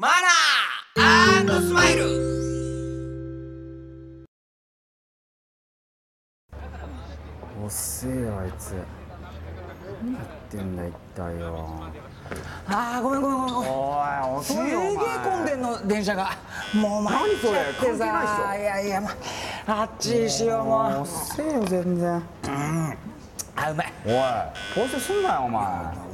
マナースマイル。遅えよあいつ。何やってんだ一体よ。あーごめんごめんごめんごめん。おいすげえ混んでんの。電車が。もう参っちゃって何それ関係ないっさいやいや、まあっちにしようもう。遅えよ全然あうまい。おい。反省すんなよお前。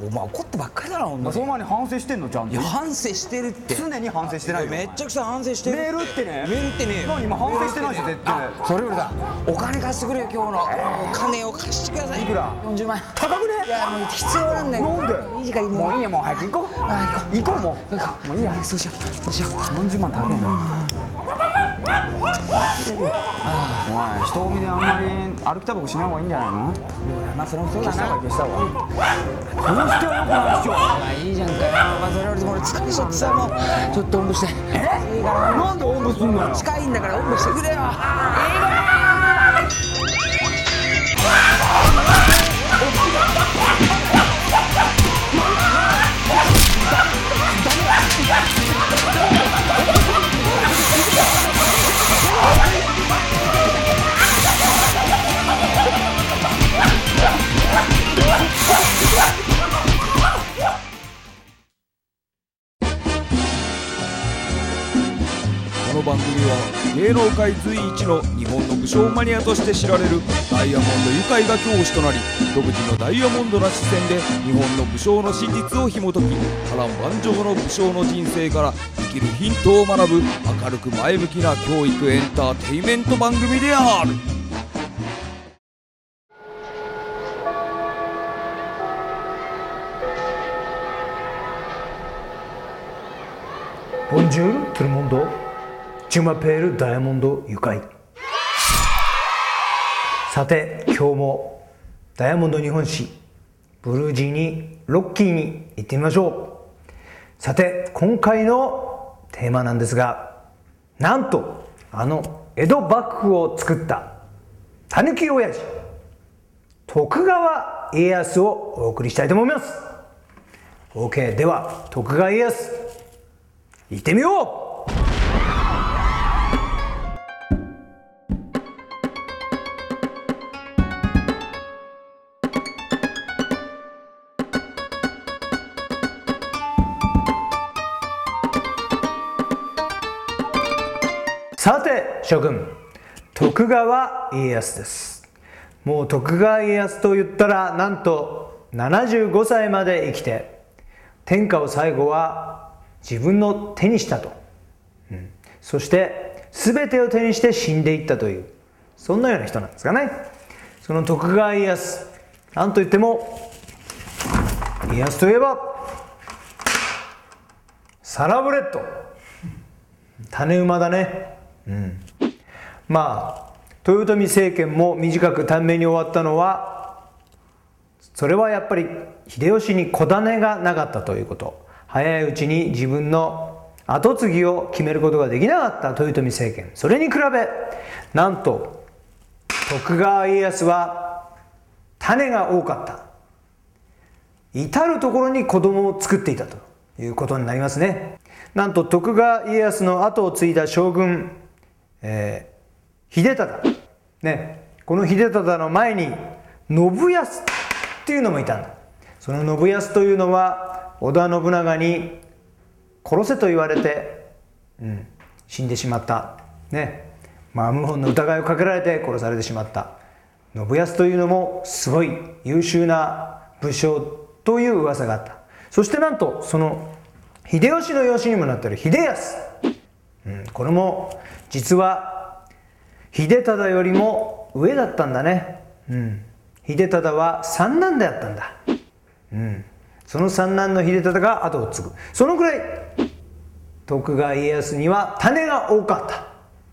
お前怒ってばっかりだなほんとに。その前に反省してんのちゃんと。いや反省してるって。常に反省してないよめっちゃくちゃ反省してる。メールってね。メールってね。何今反省してないし絶対。それよりだお金貸してくれよ今日の。お金を貸してください。いくら？40万。円高くね？いやもう必要なんだよ。なんで？いい時間ももういいやもう早く行こう。あ行こう。も行こうう。もう。いいや。そうしよう。そうしよう。40万高いんだ。お前人混みであんまり歩きタバコしない方がいいんじゃないの？まあそれもそうだな。消した方がいいどうしてはよくな。いっしょまあいいじゃんかよ。まあそれよりも俺疲れちゃってさもうちょっとおんぶして。え？なんでおんぶすんのよ？近いんだからおんぶしてくれよ。この芸能界随一の日本の武将マニアとして知られるダイヤモンドユカイが教師となり独自のダイヤモンドな視線で日本の武将の真実を紐解き波乱万丈の武将の人生から生きるヒントを学ぶ明るく前向きな教育エンターテインメント番組である。ボンジュール、トゥルモンド、チュマペール、ダイヤモンド、愉快。さて、今日もダイヤモンド日本史、ブルージーに、ロッキーに行ってみましょう。さて、今回のテーマなんですが、なんと、あの江戸幕府を作った、たぬき親父、徳川家康をお送りしたいと思います。OK、では、徳川家康、行ってみよう諸君徳川家康です。もう徳川家康と言ったらなんと75歳まで生きて天下を最後は自分の手にしたと、うん。そして全てを手にして死んでいったというそんなような人なんですかね。その徳川家康なんといっても家康といえばサラブレッド。種馬だね。うん。まあ豊臣政権も短く短命に終わったのはそれはやっぱり秀吉に子種がなかったということ。早いうちに自分の跡継ぎを決めることができなかった豊臣政権。それに比べなんと徳川家康は種が多かった。至る所に子供を作っていたということになりますね。なんと徳川家康の後を継いだ将軍、えー秀忠。ね。この秀忠の前に信康っていうのもいたんだ。その信康というのは織田信長に殺せと言われて、うん、死んでしまった。ね。まあ謀反の疑いをかけられて殺されてしまった。信康というのもすごい優秀な武将という噂があった。そしてなんとその秀吉の養子にもなってる秀康、うん、これも実は秀忠よりも上だったんだね、うん、秀忠は三男であったんだ、うん、その三男の秀忠が後を継ぐ。そのくらい徳川家康には種が多かった。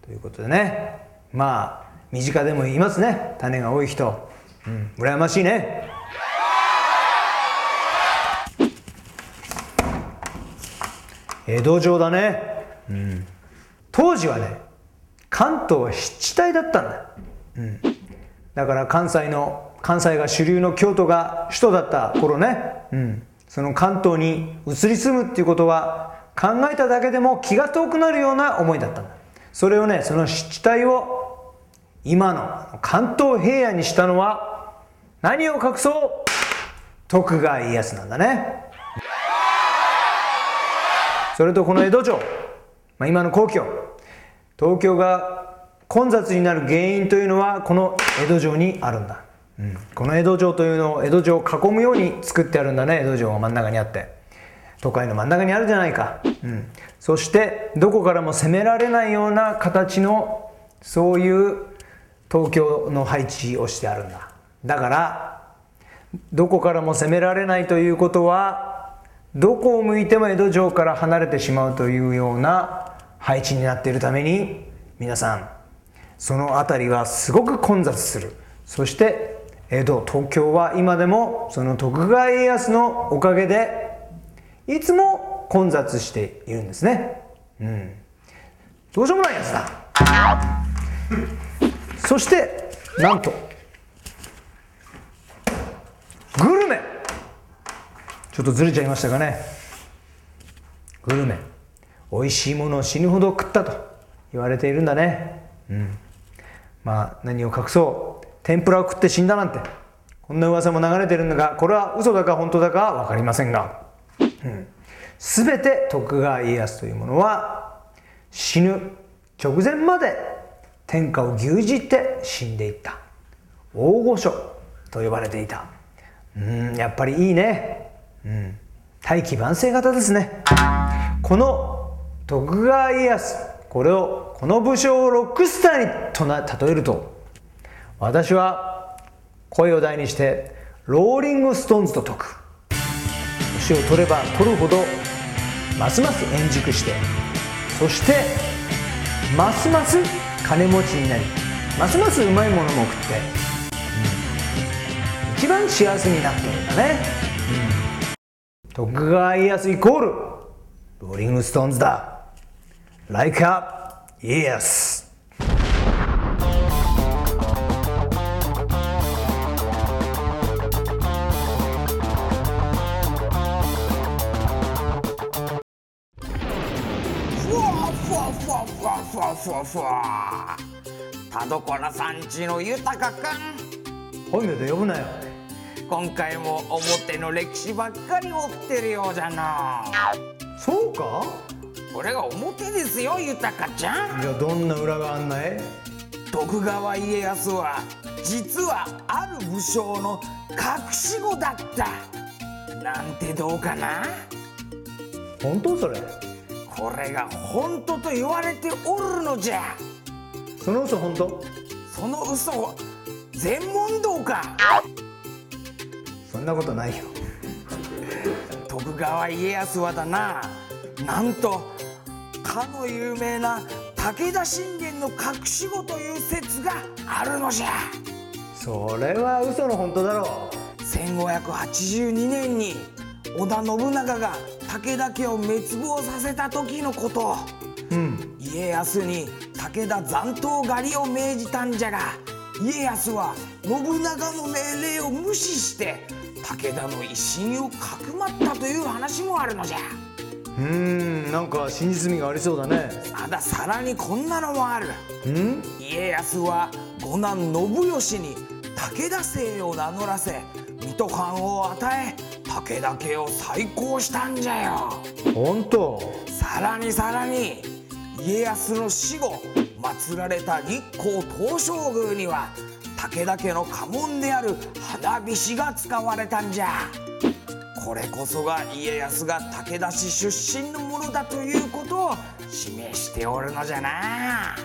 ということでね。まあ身近でも言いますね。種が多い人、うん、羨ましいね。江戸城だね、うん、当時はね関東は湿地帯だったんだ、うん、だから関西の関西が主流の京都が首都だった頃ね、うん、その関東に移り住むっていうことは考えただけでも気が遠くなるような思いだったんだ。それをねその湿地帯を今の関東平野にしたのは何を隠そう？徳川家康なんだね。それとこの江戸城、まあ、今の皇居。東京が混雑になる原因というのはこの江戸城にあるんだ、うん、この江戸城というのを江戸城を囲むように作ってあるんだね。江戸城が真ん中にあって。都会の真ん中にあるじゃないか、うん、そしてどこからも攻められないような形のそういう東京の配置をしてあるんだ。だからどこからも攻められないということはどこを向いても江戸城から離れてしまうというような配置になっているために皆さんその辺りはすごく混雑するそして江戸東京は今でもその徳川家康のおかげでいつも混雑しているんですね。うん。どうしようもないやつだ。そして、なんと、グルメちょっとずれちゃいましたかね。グルメ。美味しいものを死ぬほど食ったと言われているんだね。うん。まあ、何を隠そう。天ぷらを食って死んだなんて。こんな噂も流れてるんだが、これは嘘だか本当だかわかりませんが。すべ、て徳川家康というものは死ぬ直前まで天下を牛耳って死んでいった大御所と呼ばれていたうんやっぱりいいねうん大器晩成型ですねこの徳川家康これをこの武将をロックスターにとな例えると私は声を大にしてローリング・ストーンズと解く。年を取れば取るほどますます円熟してそしてますます金持ちになりますますうまいものも食って、うん、一番幸せになってるんだね、うん、徳川家康イコールローリングストーンズだ。Like a 家康ふわふわ田所さんちの豊かくん本名で呼ぶなよ今回も表の歴史ばっかり追ってるようじゃなそうかこれが表ですよ豊ちゃん。いやどんな裏があんない？徳川家康は実はある武将の隠し子だった。なんてどうかな？本当それ？これが本当と言われておるのじゃ。その嘘本当？その嘘全問答か？そんなことないよ。徳川家康はだな。なんとかの有名な武田信玄の隠し子という説があるのじゃ。それは嘘の本当だろう。1582年に織田信長が武田家を滅亡させた時のこと、うん、家康に武田残党狩りを命じたんじゃが家康は信長の命令を無視して武田の威信をかくまったという話もあるのじゃうんなんか真実味がありそうだね。たださらにこんなのもある。ん？家康は五男信義に武田姓を名乗らせ水戸藩を与え武田家を再興したんじゃよ。本当？さらにさらに家康の死後祀られた日光東照宮には武田家の家紋である花火師が使われたんじゃこれこそが家康が武田氏出身のものだということを示しておるのじゃな。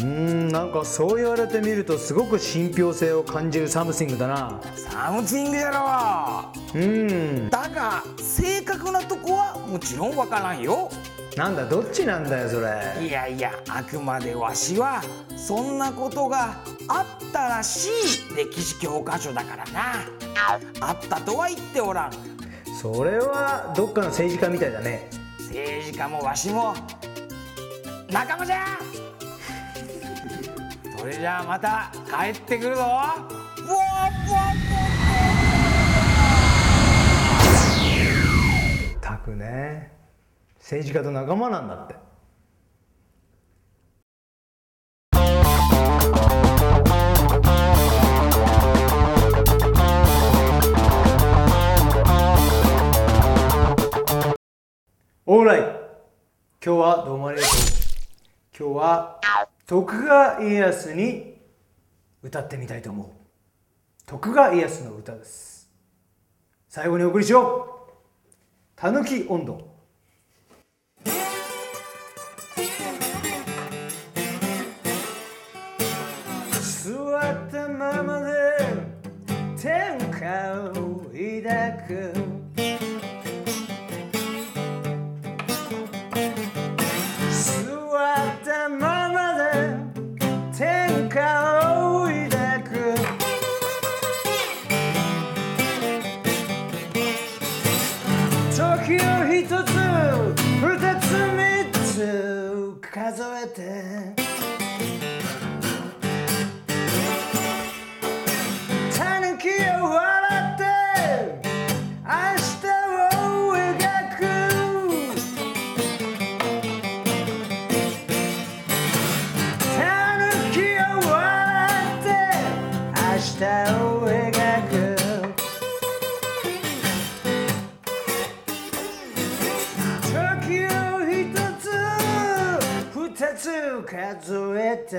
うんなんかそう言われてみるとすごく信憑性を感じる something だな。 something やろ。うん。だが正確なとこはもちろんわからんよ。なんだどっちなんだよそれ。いやいやあくまでわしはそんなことがあったらしい歴史教科書だからな。あったとは言っておらんそれはどっかの政治家みたいだね。政治家もわしも仲間じゃ。それじゃあまた帰ってくるぞ。たくね。政治家と仲間なんだってオーライ今日はどうもありがとう今日は徳川家康に歌ってみたいと思う。徳川家康の歌です。最後にお送りしよう。たぬき音頭。座ったままで天下を抱く。数えて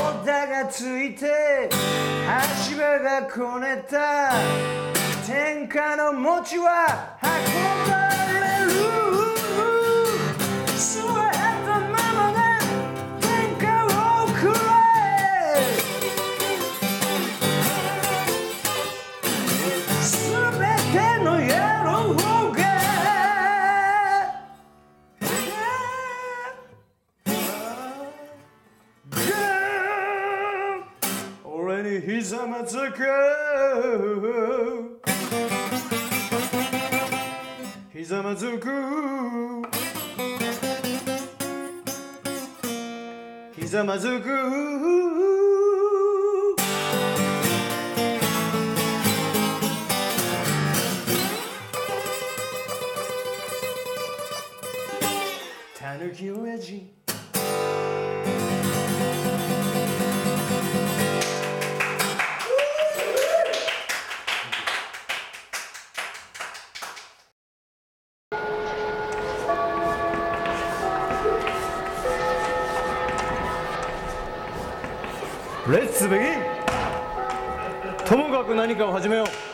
オダがついて足場がこねた。天下の餅は運ぶひざまずく。ひざまずく。ひざまずく。たぬき親父。レすべき。ともかく何かを始めよう。